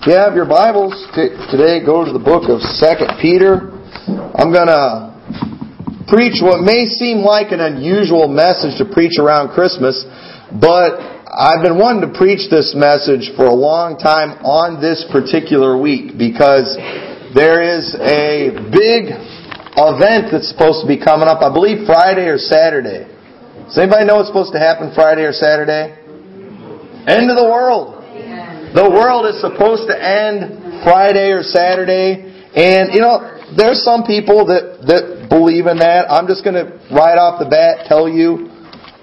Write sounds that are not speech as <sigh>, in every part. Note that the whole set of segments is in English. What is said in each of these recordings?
If you have your Bibles today, go to the book of Second Peter. I'm going to preach what may seem like an unusual message to preach around Christmas, but I've been wanting to preach this message for a long time on this particular week because there is a big event that's supposed to be coming up, I believe Friday or Saturday. Does anybody know what's supposed to happen Friday or Saturday? End of the world. The world is supposed to end Friday or Saturday, and you know, there's some people that, that believe in that. I'm just going to right off the bat tell you,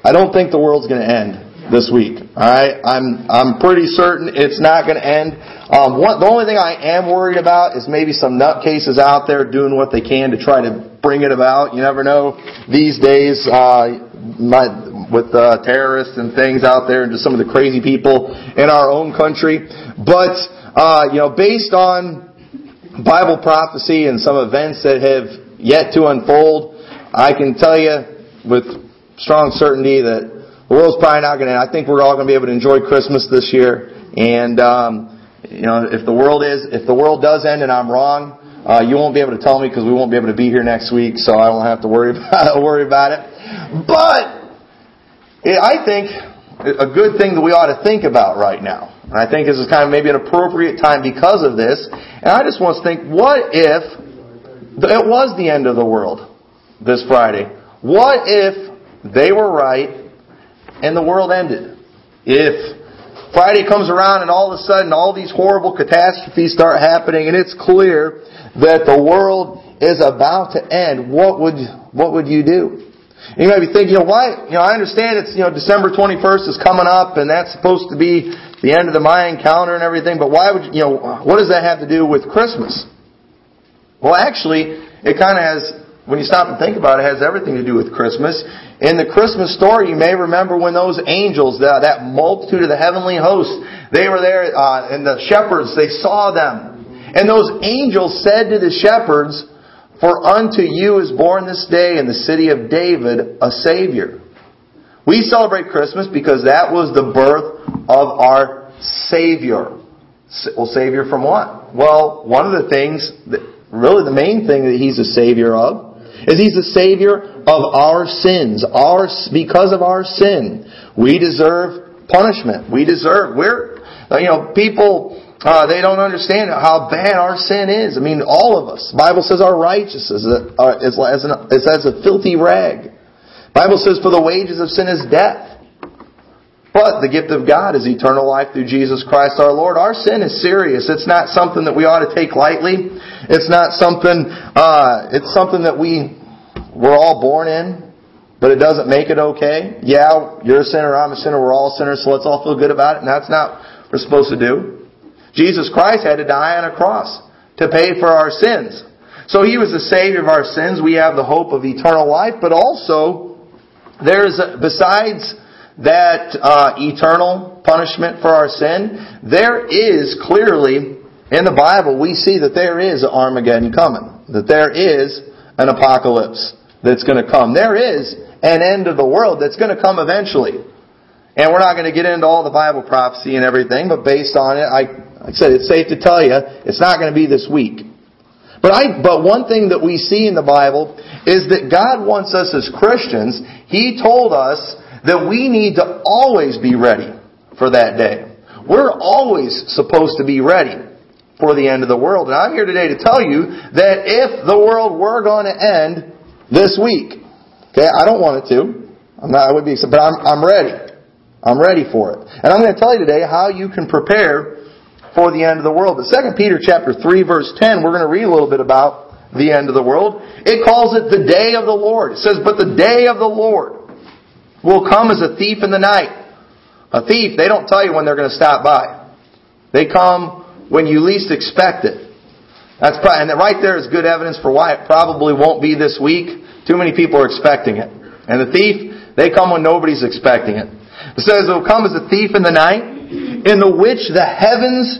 I don't think the world's going to end this week. All right, I'm I'm pretty certain it's not going to end. Um, one, the only thing I am worried about is maybe some nutcases out there doing what they can to try to bring it about. You never know these days. Uh, my, with uh, terrorists and things out there and just some of the crazy people in our own country. But, uh, you know, based on Bible prophecy and some events that have yet to unfold, I can tell you with strong certainty that the world's probably not going to. End. I think we're all going to be able to enjoy Christmas this year. And um, you know, if the world is, if the world does end and I'm wrong, uh, you won't be able to tell me because we won't be able to be here next week, so I won't have to worry <laughs> about worry about it. But I think a good thing that we ought to think about right now. And I think this is kind of maybe an appropriate time because of this. And I just want to think, what if it was the end of the world this Friday? What if they were right and the world ended? If Friday comes around and all of a sudden all these horrible catastrophes start happening and it's clear that the world is about to end, what would, what would you do? You might be thinking, you know, why, you know, I understand it's, you know, December 21st is coming up and that's supposed to be the end of the Mayan calendar and everything, but why would, you know, what does that have to do with Christmas? Well, actually, it kind of has, when you stop and think about it, it has everything to do with Christmas. In the Christmas story, you may remember when those angels, that, that multitude of the heavenly hosts, they were there, uh, and the shepherds, they saw them. And those angels said to the shepherds, for unto you is born this day in the city of David a Savior. We celebrate Christmas because that was the birth of our Savior. Well, Savior from what? Well, one of the things, that, really the main thing that He's a Savior of, is He's a Savior of our sins. Our, because of our sin, we deserve punishment. We deserve, we're, you know, people uh, they don't understand how bad our sin is. I mean, all of us. The Bible says our righteousness is, as, an, is as a filthy rag. Bible says for the wages of sin is death. But the gift of God is eternal life through Jesus Christ our Lord. Our sin is serious. It's not something that we ought to take lightly. It's not something, uh, it's something that we, we're all born in, but it doesn't make it okay. Yeah, you're a sinner, I'm a sinner, we're all sinners, so let's all feel good about it, and that's not what we're supposed to do. Jesus Christ had to die on a cross to pay for our sins. So He was the Savior of our sins. We have the hope of eternal life, but also there's, besides that uh, eternal punishment for our sin, there is clearly in the Bible we see that there is Armageddon coming, that there is an apocalypse that's going to come. There is an end of the world that's going to come eventually. And we're not going to get into all the Bible prophecy and everything, but based on it, I like I said, it's safe to tell you, it's not going to be this week. But I, but one thing that we see in the Bible is that God wants us as Christians, He told us that we need to always be ready for that day. We're always supposed to be ready for the end of the world. And I'm here today to tell you that if the world were going to end this week, okay, I don't want it to. I'm not, I would be, but I'm, I'm ready. I'm ready for it. And I'm going to tell you today how you can prepare for the end of the world. But 2 Peter chapter 3 verse 10, we're going to read a little bit about the end of the world. It calls it the day of the Lord. It says, but the day of the Lord will come as a thief in the night. A thief, they don't tell you when they're going to stop by. They come when you least expect it. That's probably, and right there is good evidence for why it probably won't be this week. Too many people are expecting it. And the thief, they come when nobody's expecting it. It says it will come as a thief in the night, in the which the heavens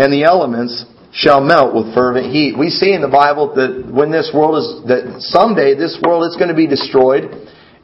and the elements shall melt with fervent heat. We see in the Bible that when this world is, that someday this world is going to be destroyed,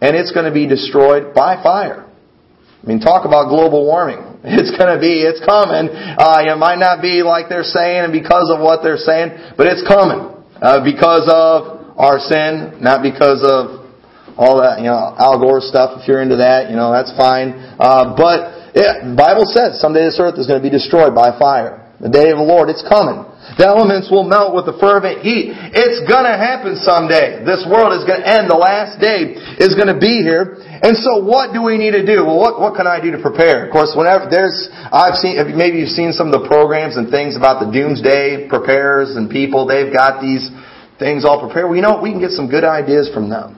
and it's going to be destroyed by fire. I mean, talk about global warming. <laughs> It's going to be, it's coming. Uh, it might not be like they're saying and because of what they're saying, but it's coming. Uh, because of our sin, not because of all that, you know, Al Gore stuff. If you're into that, you know, that's fine. Uh, but yeah, the Bible says someday this earth is going to be destroyed by fire. The day of the Lord, it's coming. The elements will melt with the fervent heat. It's gonna happen someday. This world is gonna end. The last day is gonna be here. And so what do we need to do? Well, what, what can I do to prepare? Of course, whenever there's, I've seen, maybe you've seen some of the programs and things about the doomsday preparers and people. They've got these things all prepared. Well, you know, we can get some good ideas from them.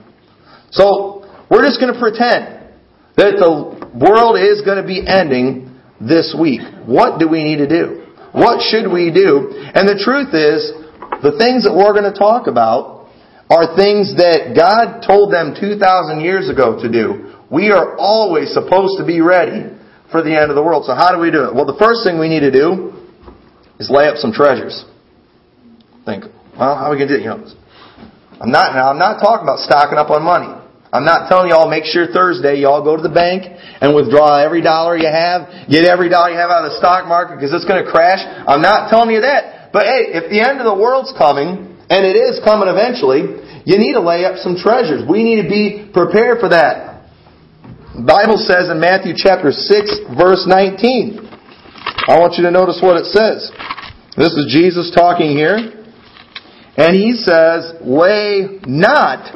So, we're just gonna pretend that the world is gonna be ending this week. What do we need to do? What should we do? And the truth is, the things that we're going to talk about are things that God told them 2,000 years ago to do. We are always supposed to be ready for the end of the world. So how do we do it? Well, the first thing we need to do is lay up some treasures. Think, well, how are we going to do it? You know, I'm not, now I'm not talking about stocking up on money. I'm not telling y'all make sure Thursday y'all go to the bank and withdraw every dollar you have, get every dollar you have out of the stock market because it's going to crash. I'm not telling you that. But hey, if the end of the world's coming, and it is coming eventually, you need to lay up some treasures. We need to be prepared for that. The Bible says in Matthew chapter 6 verse 19. I want you to notice what it says. This is Jesus talking here. And he says, lay not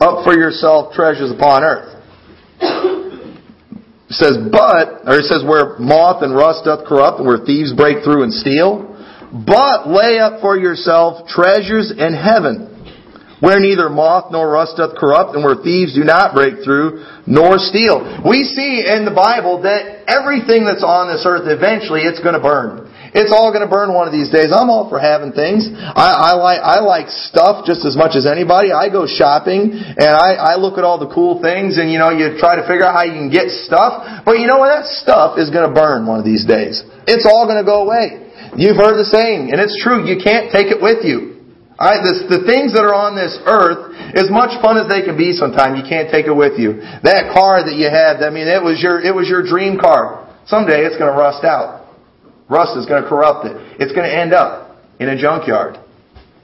up for yourself treasures upon earth. It says, but, or it says, where moth and rust doth corrupt, and where thieves break through and steal. But lay up for yourself treasures in heaven, where neither moth nor rust doth corrupt, and where thieves do not break through nor steal. We see in the Bible that everything that's on this earth, eventually it's going to burn. It's all going to burn one of these days. I'm all for having things. I, I like I like stuff just as much as anybody. I go shopping and I, I look at all the cool things and you know you try to figure out how you can get stuff. But you know what? That stuff is going to burn one of these days. It's all going to go away. You've heard the saying, and it's true. You can't take it with you. Alright, this, the things that are on this earth, as much fun as they can be sometimes, you can't take it with you. That car that you had, I mean, it was your, it was your dream car. Someday it's going to rust out. Rust is going to corrupt it. It's going to end up in a junkyard.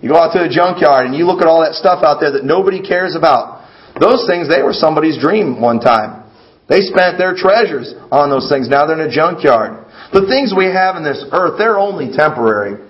You go out to a junkyard and you look at all that stuff out there that nobody cares about. Those things, they were somebody's dream one time. They spent their treasures on those things. Now they're in a junkyard. The things we have in this earth, they're only temporary.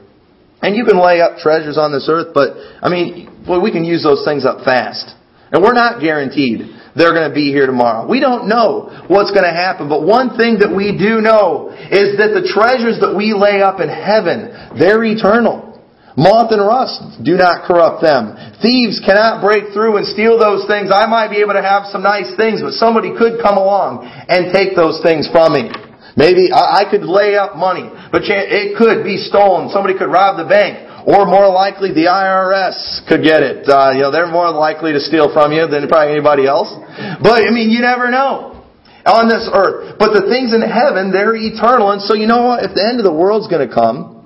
And you can lay up treasures on this earth, but, I mean, boy, we can use those things up fast. And we're not guaranteed they're going to be here tomorrow. We don't know what's going to happen, but one thing that we do know is that the treasures that we lay up in heaven, they're eternal. Moth and rust do not corrupt them. Thieves cannot break through and steal those things. I might be able to have some nice things, but somebody could come along and take those things from me. Maybe I could lay up money, but it could be stolen. Somebody could rob the bank. Or more likely, the IRS could get it. Uh, you know, they're more likely to steal from you than probably anybody else. But, I mean, you never know on this earth. But the things in heaven, they're eternal. And so, you know what? If the end of the world's going to come,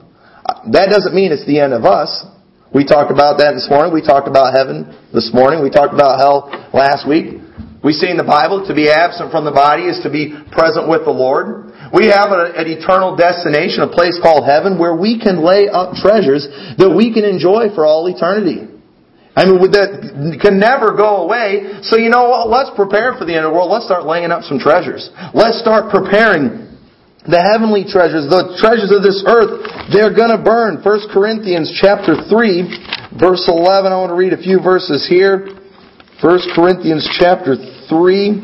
that doesn't mean it's the end of us. We talked about that this morning. We talked about heaven this morning. We talked about hell last week. We see in the Bible to be absent from the body is to be present with the Lord. We have an, an eternal destination, a place called heaven, where we can lay up treasures that we can enjoy for all eternity. I mean, that can never go away. So you know what? Let's prepare for the end of the world. Let's start laying up some treasures. Let's start preparing the heavenly treasures, the treasures of this earth. They're going to burn. 1 Corinthians chapter 3, verse 11. I want to read a few verses here. 1 Corinthians chapter 3,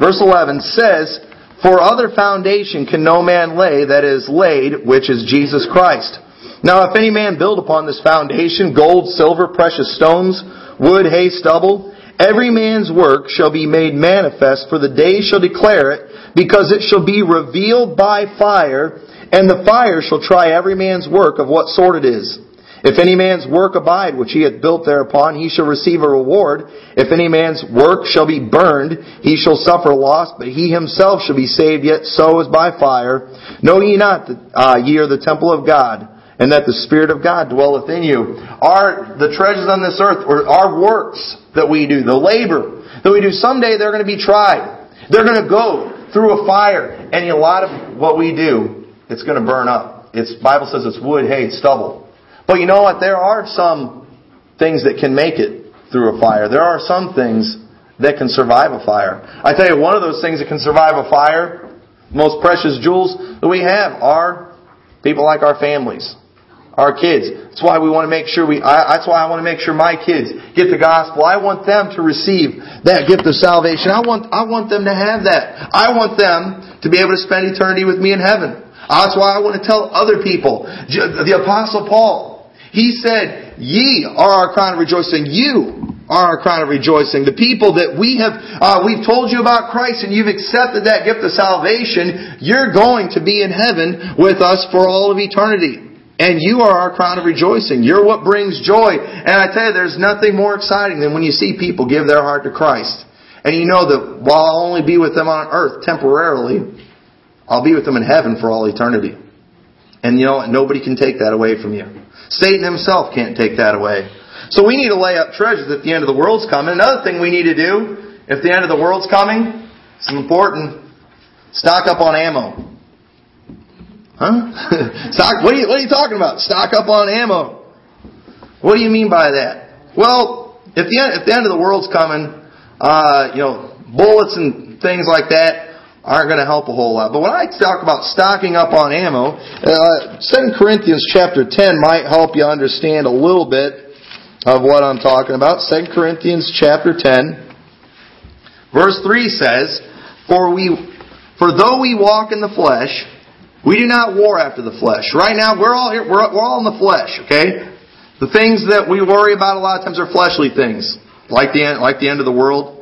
verse 11 says, for other foundation can no man lay that is laid, which is Jesus Christ. Now if any man build upon this foundation gold, silver, precious stones, wood, hay, stubble, every man's work shall be made manifest, for the day shall declare it, because it shall be revealed by fire, And the fire shall try every man's work of what sort it is. If any man's work abide which he hath built thereupon, he shall receive a reward. If any man's work shall be burned, he shall suffer loss, but he himself shall be saved, yet so as by fire. Know ye not that uh, ye are the temple of God, and that the Spirit of God dwelleth in you? Are the treasures on this earth, or our works that we do, the labor that we do, someday they're going to be tried. They're going to go through a fire, and a lot of what we do, it's going to burn up. It's, Bible says it's wood, hay, stubble. But you know what? There are some things that can make it through a fire. There are some things that can survive a fire. I tell you, one of those things that can survive a fire, most precious jewels that we have are people like our families, our kids. That's why we want to make sure we, I, that's why I want to make sure my kids get the gospel. I want them to receive that gift of salvation. I want, I want them to have that. I want them to be able to spend eternity with me in heaven. That's why I want to tell other people. The apostle Paul, he said, Ye are our crown of rejoicing. You are our crown of rejoicing. The people that we have, uh, we've told you about Christ and you've accepted that gift of salvation, you're going to be in heaven with us for all of eternity. And you are our crown of rejoicing. You're what brings joy. And I tell you, there's nothing more exciting than when you see people give their heart to Christ. And you know that while I'll only be with them on earth temporarily, I'll be with them in heaven for all eternity. And you know, nobody can take that away from you. Satan himself can't take that away. So we need to lay up treasures if the end of the world's coming. Another thing we need to do, if the end of the world's coming, it's important. Stock up on ammo. Huh? <laughs> Stock, what are, you, what are you talking about? Stock up on ammo. What do you mean by that? Well, if the end, if the end of the world's coming, uh, you know, bullets and things like that, aren't going to help a whole lot. But when I talk about stocking up on ammo, uh, 2 Corinthians chapter 10 might help you understand a little bit of what I'm talking about. 2 Corinthians chapter 10, verse 3 says, For we, for though we walk in the flesh, we do not war after the flesh. Right now, we're all here, we're, we're all in the flesh, okay? The things that we worry about a lot of times are fleshly things, like the, like the end of the world.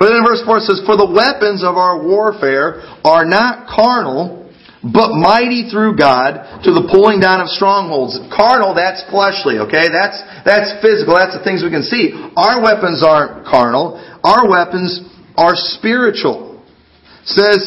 But then verse 4 says, For the weapons of our warfare are not carnal, but mighty through God to the pulling down of strongholds. Carnal, that's fleshly, okay? That's, that's physical. That's the things we can see. Our weapons aren't carnal. Our weapons are spiritual. It says,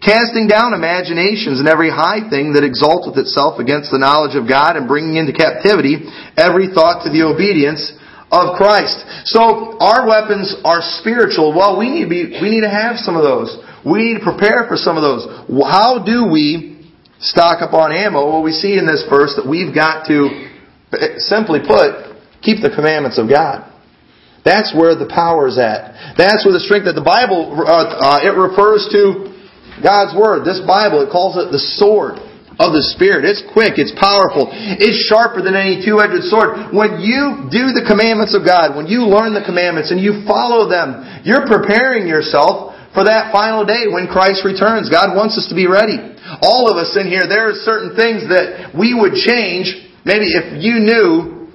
casting down imaginations and every high thing that exalteth itself against the knowledge of God and bringing into captivity every thought to the obedience of Christ. So our weapons are spiritual. Well, we need to be, we need to have some of those. We need to prepare for some of those. How do we stock up on ammo? Well, we see in this verse that we've got to, simply put, keep the commandments of God. That's where the power is at. That's where the strength that the Bible, uh, uh, it refers to God's Word. This Bible, it calls it the sword of the Spirit. It's quick, it's powerful, it's sharper than any two-edged sword. When you do the commandments of God, when you learn the commandments and you follow them, you're preparing yourself for that final day when Christ returns. God wants us to be ready. All of us in here, there are certain things that we would change, maybe if you knew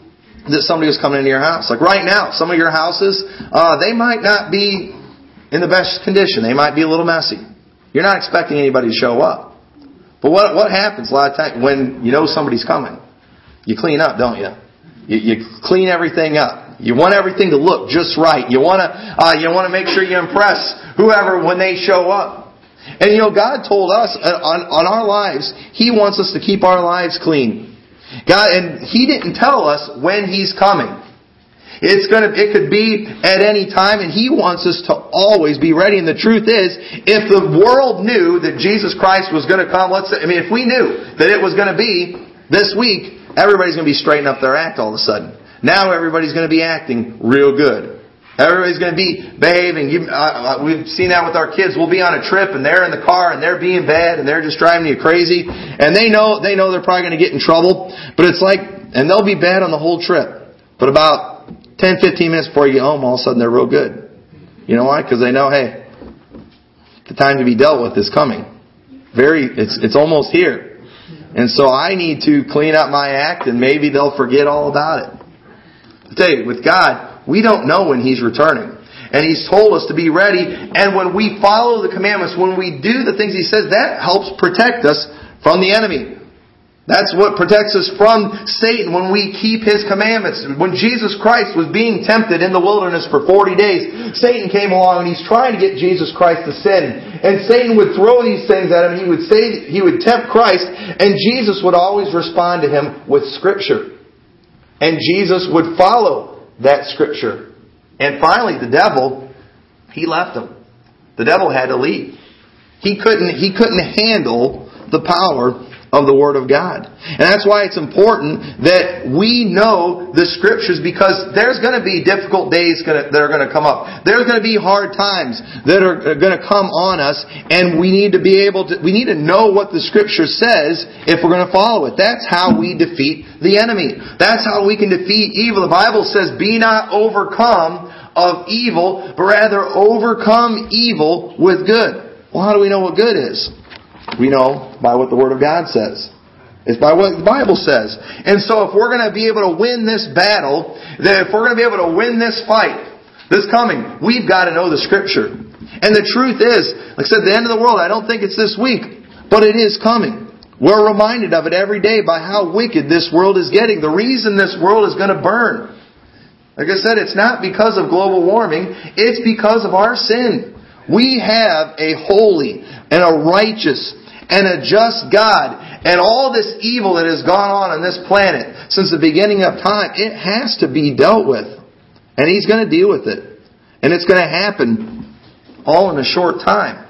that somebody was coming into your house. Like right now, some of your houses, uh, they might not be in the best condition. They might be a little messy. You're not expecting anybody to show up. But what, what happens a lot of times when you know somebody's coming? You clean up, don't you? You, you clean everything up. You want everything to look just right. You want to, uh, you want to make sure you impress whoever when they show up. And you know, God told us uh, on, on our lives, He wants us to keep our lives clean. God, and He didn't tell us when He's coming. It's gonna, it could be at any time, and He wants us to always be ready. And the truth is, if the world knew that Jesus Christ was gonna come, let's say, I mean, if we knew that it was gonna be this week, everybody's gonna be straightening up their act all of a sudden. Now everybody's gonna be acting real good. Everybody's going to be behaving. You, uh, uh, we've seen that with our kids. We'll be on a trip and they're in the car and they're being bad and they're just driving you crazy. And they know they know they're probably going to get in trouble. But it's like, and they'll be bad on the whole trip. But about 10, 15 minutes before you get home, all of a sudden they're real good. You know why? Because they know, hey, the time to be dealt with is coming. Very, it's, it's almost here. And so I need to clean up my act and maybe they'll forget all about it. I tell you, with God, we don't know when He's returning. And He's told us to be ready. And when we follow the commandments, when we do the things He says, that helps protect us from the enemy. That's what protects us from Satan when we keep His commandments. When Jesus Christ was being tempted in the wilderness for 40 days, Satan came along and he's trying to get Jesus Christ to sin. And Satan would throw these things at him. He would say, he would tempt Christ and Jesus would always respond to him with scripture. And Jesus would follow that scripture. And finally, the devil, he left him. The devil had to leave. He couldn't, he couldn't handle the power of the Word of God. And that's why it's important that we know the Scriptures because there's going to be difficult days that are going to come up. There's going to be hard times that are uh, going to come on us and we need to be able to, we need to know what the Scripture says if we're going to follow it. That's how we defeat the enemy. That's how we can defeat evil. The Bible says, be not overcome of evil, but rather overcome evil with good. Well, how do we know what good is? We know by what the Word of God says. It's by what the Bible says. And so if we're going to be able to win this battle, if we're going to be able to win this fight, this coming, we've got to know the Scripture. And the truth is, like I said, the end of the world, I don't think it's this week, but it is coming. We're reminded of it every day by how wicked this world is getting. The reason this world is going to burn. Like I said, it's not because of global warming, it's because of our sin. We have a holy and a righteous and a just God. And all this evil that has gone on on this planet since the beginning of time, it has to be dealt with. And He's going to deal with it. And it's going to happen all in a short time.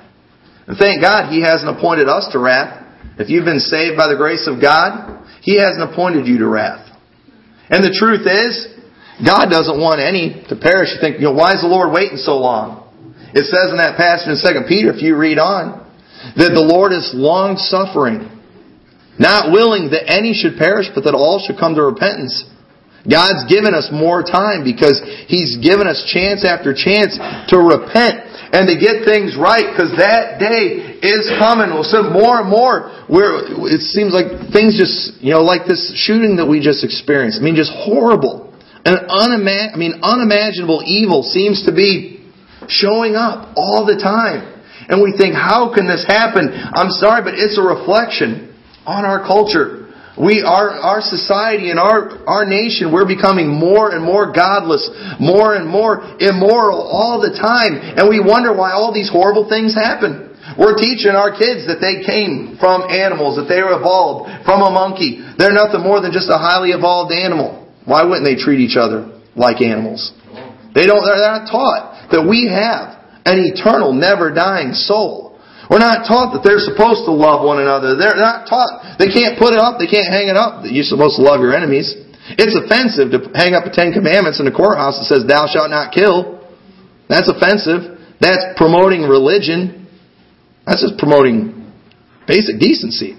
And thank God He hasn't appointed us to wrath. If you've been saved by the grace of God, He hasn't appointed you to wrath. And the truth is, God doesn't want any to perish. You think, you know, why is the Lord waiting so long? It says in that passage in 2 Peter, if you read on, that the Lord is long suffering, not willing that any should perish, but that all should come to repentance. God's given us more time because He's given us chance after chance to repent and to get things right because that day is coming. Well, so more and more, where it seems like things just, you know, like this shooting that we just experienced. I mean, just horrible. And unima- I mean, unimaginable evil seems to be showing up all the time and we think, how can this happen? I'm sorry, but it's a reflection on our culture. We, our, our society and our, our nation, we're becoming more and more godless, more and more immoral all the time. And we wonder why all these horrible things happen. We're teaching our kids that they came from animals, that they were evolved from a monkey. They're nothing more than just a highly evolved animal. Why wouldn't they treat each other like animals? They don't, they're not taught that we have an eternal, never dying soul. We're not taught that they're supposed to love one another. They're not taught. They can't put it up. They can't hang it up. That you're supposed to love your enemies. It's offensive to hang up the Ten Commandments in the courthouse that says, thou shalt not kill. That's offensive. That's promoting religion. That's just promoting basic decency.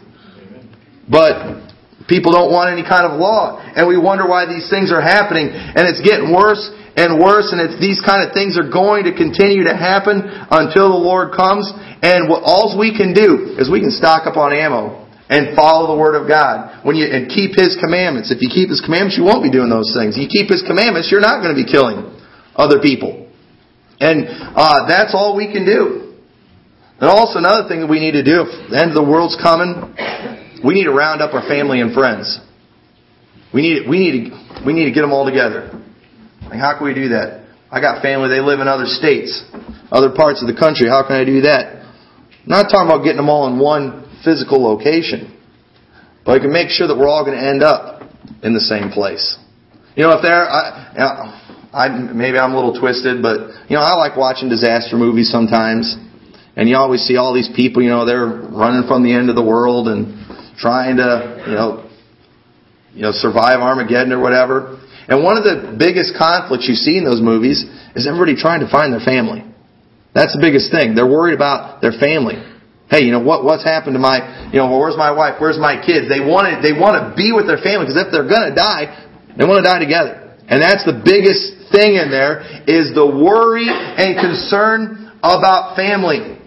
But people don't want any kind of law. And we wonder why these things are happening. And it's getting worse and worse, and it's these kind of things are going to continue to happen until the Lord comes. And what all we can do is we can stock up on ammo and follow the Word of God. When you and keep His commandments. If you keep His commandments, you won't be doing those things. You keep His commandments, you're not going to be killing other people. And uh, that's all we can do. And also another thing that we need to do, if the end of the world's coming, we need to round up our family and friends. We need, we need, to, we need to get them all together. Like, how can we do that? I got family, they live in other states, other parts of the country. How can I do that? I'm not talking about getting them all in one physical location, but I can make sure that we're all going to end up in the same place. You know, if they're, I, I, maybe I'm a little twisted, but you know, I like watching disaster movies sometimes, and you always see all these people. You know, they're running from the end of the world and trying to, you know, you know, survive Armageddon or whatever. And one of the biggest conflicts you see in those movies is everybody trying to find their family. That's the biggest thing. They're worried about their family. Hey, you know what? What's happened to my? You know, where's my wife? Where's my kids? They want to. They want to be with their family because if they're going to die, they want to die together. And that's the biggest thing in there is the worry and concern about family.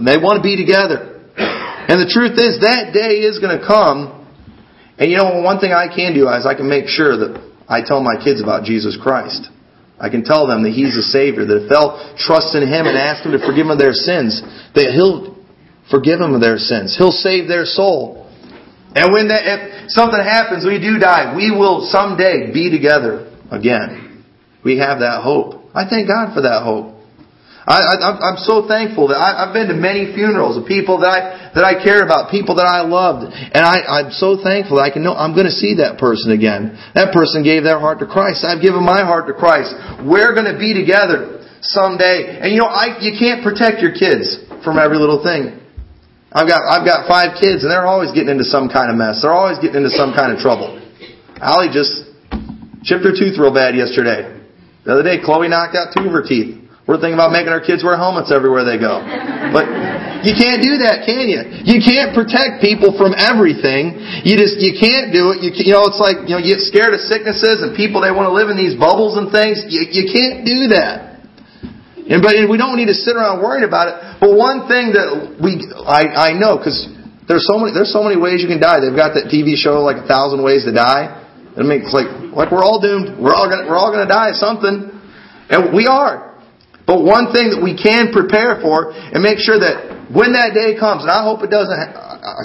They want to be together. And the truth is that day is going to come. And you know, one thing I can do is I can make sure that I tell my kids about Jesus Christ. I can tell them that He's a Savior, that if they'll trust in Him and ask Him to forgive them their sins, that He'll forgive them of their sins. He'll save their soul. And when that, if something happens, we do die, we will someday be together again. We have that hope. I thank God for that hope. I, am so thankful that I, have been to many funerals of people that I that I care about, people that I loved, and I, I'm so thankful that I can know I'm going to see that person again. That person gave their heart to Christ. I've given my heart to Christ. We're going to be together someday, and you know I you can't protect your kids from every little thing. I've got I've got five kids, and they're always getting into some kind of mess. They're always getting into some kind of trouble. Allie just chipped her tooth real bad yesterday. The other day, Chloe knocked out two of her teeth. We're thinking about making our kids wear helmets everywhere they go. But you can't do that, can you? You can't protect people from everything. You just, you can't do it. You, you know, it's like, you know, you get scared of sicknesses and people, they want to live in these bubbles and things. You, you can't do that. And, but and we don't need to sit around worried about it. But one thing that we, I, I know, because there's so many, there's so many ways you can die. They've got that TV show like a thousand ways to die. I mean, it's like, like we're all doomed. We're all gonna, we're all gonna die of something. And we are. But one thing that we can prepare for and make sure that when that day comes, and I hope it doesn't,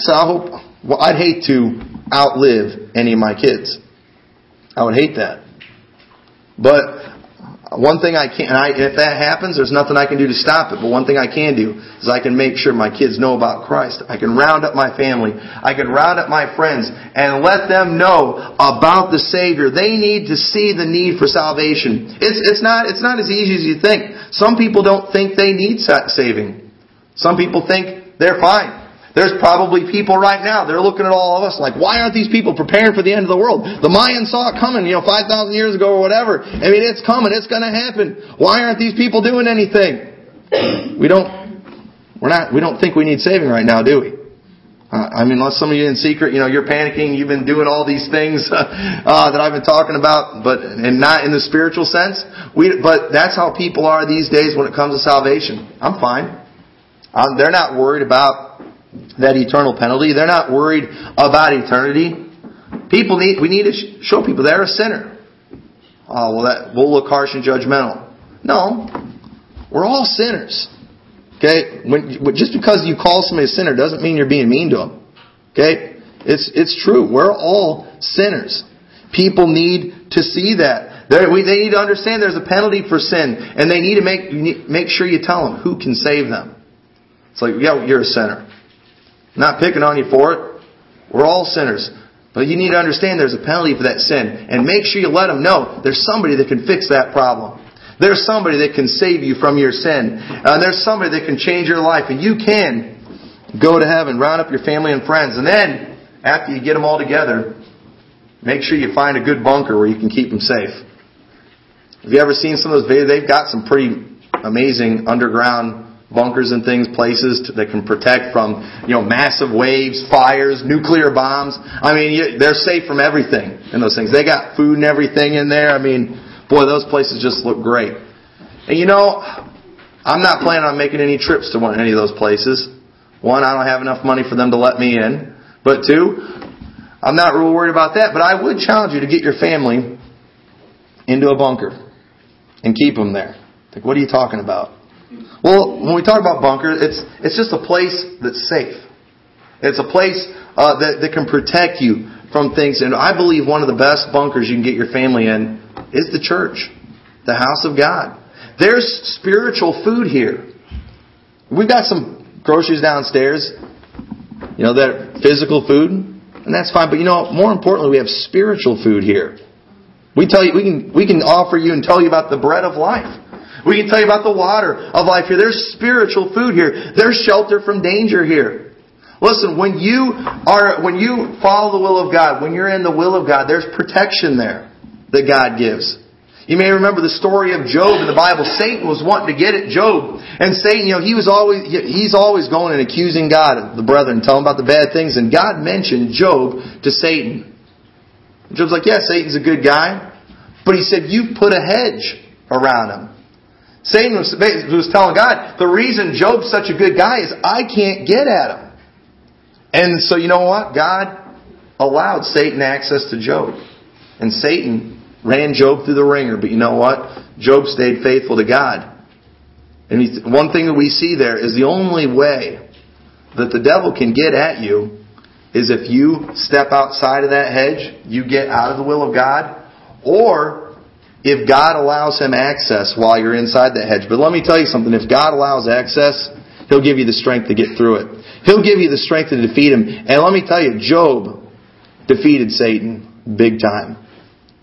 so I hope, well, I'd hate to outlive any of my kids. I would hate that. But one thing I can, and I, if that happens, there's nothing I can do to stop it. But one thing I can do is I can make sure my kids know about Christ. I can round up my family. I can round up my friends and let them know about the Savior. They need to see the need for salvation. It's, it's not, it's not as easy as you think. Some people don't think they need saving. Some people think they're fine. There's probably people right now, they're looking at all of us like, why aren't these people preparing for the end of the world? The Mayans saw it coming, you know, 5,000 years ago or whatever. I mean, it's coming, it's gonna happen. Why aren't these people doing anything? We don't, we're not, we don't think we need saving right now, do we? Uh, I mean, unless some of you in secret, you know, you're panicking, you've been doing all these things <laughs> uh, that I've been talking about, but and not in the spiritual sense. We, but that's how people are these days when it comes to salvation. I'm fine. They're not worried about that eternal penalty. They're not worried about eternity. People need, we need to show people they're a sinner. Oh, well, that, we'll look harsh and judgmental. No. We're all sinners. Okay? When, just because you call somebody a sinner doesn't mean you're being mean to them. Okay? It's, it's true. We're all sinners. People need to see that. We, they need to understand there's a penalty for sin, and they need to make, make sure you tell them who can save them. It's like, yeah, you're a sinner not picking on you for it. We're all sinners. But you need to understand there's a penalty for that sin. And make sure you let them know there's somebody that can fix that problem. There's somebody that can save you from your sin. Uh, there's somebody that can change your life. And you can go to heaven, round up your family and friends. And then, after you get them all together, make sure you find a good bunker where you can keep them safe. Have you ever seen some of those videos? They've got some pretty amazing underground bunkers and things, places to, that can protect from, you know, massive waves, fires, nuclear bombs. I mean, you, they're safe from everything in those things. They got food and everything in there. I mean, boy, those places just look great. And you know, I'm not planning on making any trips to one, any of those places. One, I don't have enough money for them to let me in. But two, I'm not real worried about that. But I would challenge you to get your family into a bunker and keep them there. Like, what are you talking about? Well, when we talk about bunkers, it's, it's just a place that's safe. It's a place uh, that, that can protect you from things. And I believe one of the best bunkers you can get your family in is the church, the house of God. There's spiritual food here. We've got some groceries downstairs, you know, that physical food, and that's fine. But you know, more importantly, we have spiritual food here. We tell you, we can, we can offer you and tell you about the bread of life. We can tell you about the water of life here. There's spiritual food here. There's shelter from danger here. Listen, when you are, when you follow the will of God, when you're in the will of God, there's protection there that God gives. You may remember the story of Job in the Bible. Satan was wanting to get at Job. And Satan, you know, he was always, he's always going and accusing God the brethren, telling about the bad things. And God mentioned Job to Satan. Job's like, yeah, Satan's a good guy. But he said, you put a hedge around him. Satan was, was telling God, the reason Job's such a good guy is I can't get at him. And so you know what? God allowed Satan access to Job. And Satan ran Job through the wringer. But you know what? Job stayed faithful to God. And one thing that we see there is the only way that the devil can get at you is if you step outside of that hedge, you get out of the will of God, or if God allows him access while you're inside that hedge. But let me tell you something, if God allows access, he'll give you the strength to get through it. He'll give you the strength to defeat him. And let me tell you, Job defeated Satan big time.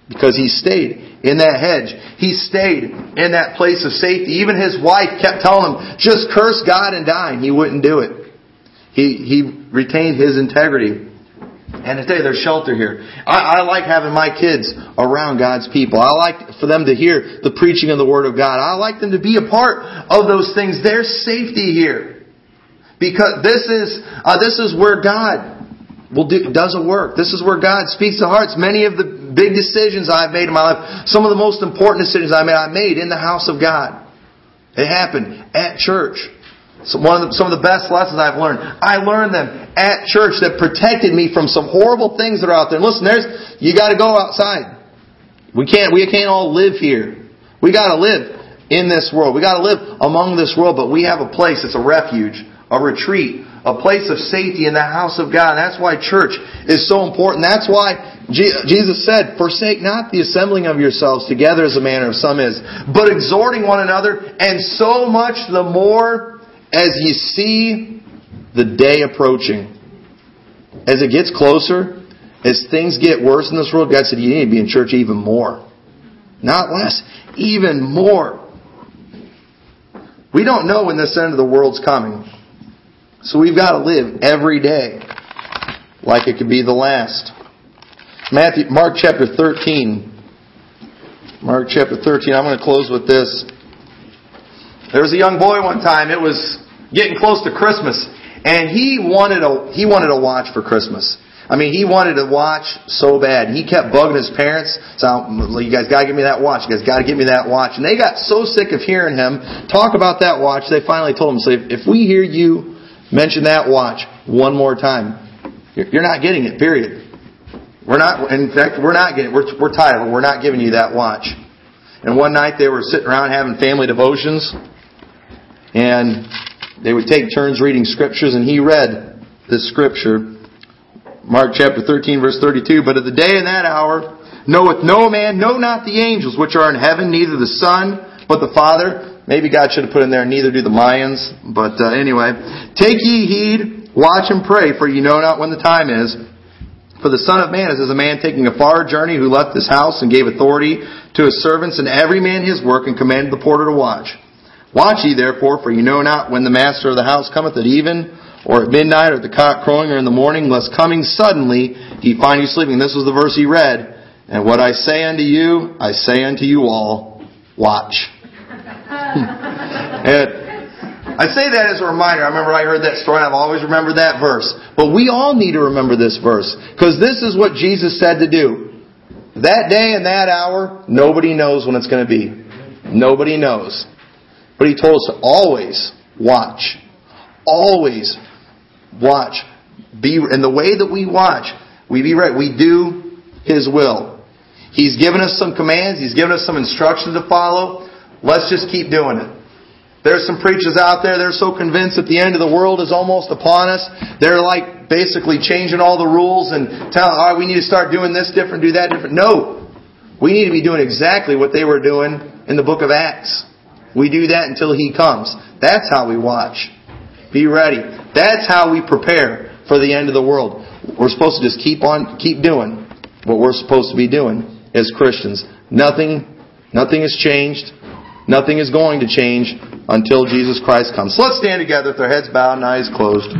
Because he stayed in that hedge. He stayed in that place of safety. Even his wife kept telling him, just curse God and die. And he wouldn't do it. He, he retained his integrity. And today there's shelter here. I, I like having my kids around God's people. I like for them to hear the preaching of the Word of God. I like them to be a part of those things. There's safety here. Because this is, uh, this is where God will do, does a work. This is where God speaks to hearts. Many of the big decisions I've made in my life, some of the most important decisions I made, I made in the house of God. It happened at church. One of the, some of the best lessons I've learned, I learned them at church that protected me from some horrible things that are out there. And listen, there's you got to go outside. We can't we can't all live here. We got to live in this world. We got to live among this world, but we have a place. It's a refuge, a retreat, a place of safety in the house of God. That's why church is so important. That's why Jesus said, Forsake not the assembling of yourselves together as a manner of some is, but exhorting one another, and so much the more as you see the day approaching, as it gets closer, as things get worse in this world, God said, you need to be in church even more. Not less, even more. We don't know when this end of the world's coming. So we've got to live every day like it could be the last. Matthew, Mark chapter 13. Mark chapter 13. I'm going to close with this. There was a young boy one time. It was getting close to Christmas, and he wanted a he wanted a watch for Christmas. I mean, he wanted to watch so bad. He kept bugging his parents. So, you guys gotta give me that watch. You guys gotta give me that watch. And they got so sick of hearing him talk about that watch, they finally told him, "So if we hear you mention that watch one more time, you're not getting it. Period. We're not. In fact, we're not getting. We're we're tired of it. We're not giving you that watch." And one night they were sitting around having family devotions, and they would take turns reading scriptures, and he read this scripture. Mark chapter 13, verse 32. But at the day and that hour knoweth no man, no not the angels which are in heaven, neither the Son, but the Father. Maybe God should have put in there, neither do the Mayans. But uh, anyway, take ye heed, watch and pray, for ye know not when the time is. For the Son of Man is as a man taking a far journey who left his house and gave authority to his servants and every man his work and commanded the porter to watch. Watch ye therefore, for you know not when the master of the house cometh at even, or at midnight, or at the cock crowing, or in the morning, lest coming suddenly he find you sleeping. This was the verse he read. And what I say unto you, I say unto you all, watch. <laughs> and I say that as a reminder. I remember I heard that story and I've always remembered that verse. But we all need to remember this verse. Because this is what Jesus said to do. That day and that hour, nobody knows when it's going to be. Nobody knows. But he told us to always watch. Always watch. Be, and the way that we watch, we be right. We do His will. He's given us some commands. He's given us some instructions to follow. Let's just keep doing it. There's some preachers out there, they're so convinced that the end of the world is almost upon us. They're like basically changing all the rules and telling, all right, we need to start doing this different, do that different. No. We need to be doing exactly what they were doing in the book of Acts. We do that until He comes. That's how we watch. Be ready. That's how we prepare for the end of the world. We're supposed to just keep on, keep doing what we're supposed to be doing as Christians. Nothing, nothing has changed. Nothing is going to change until Jesus Christ comes. So let's stand together with our heads bowed and eyes closed.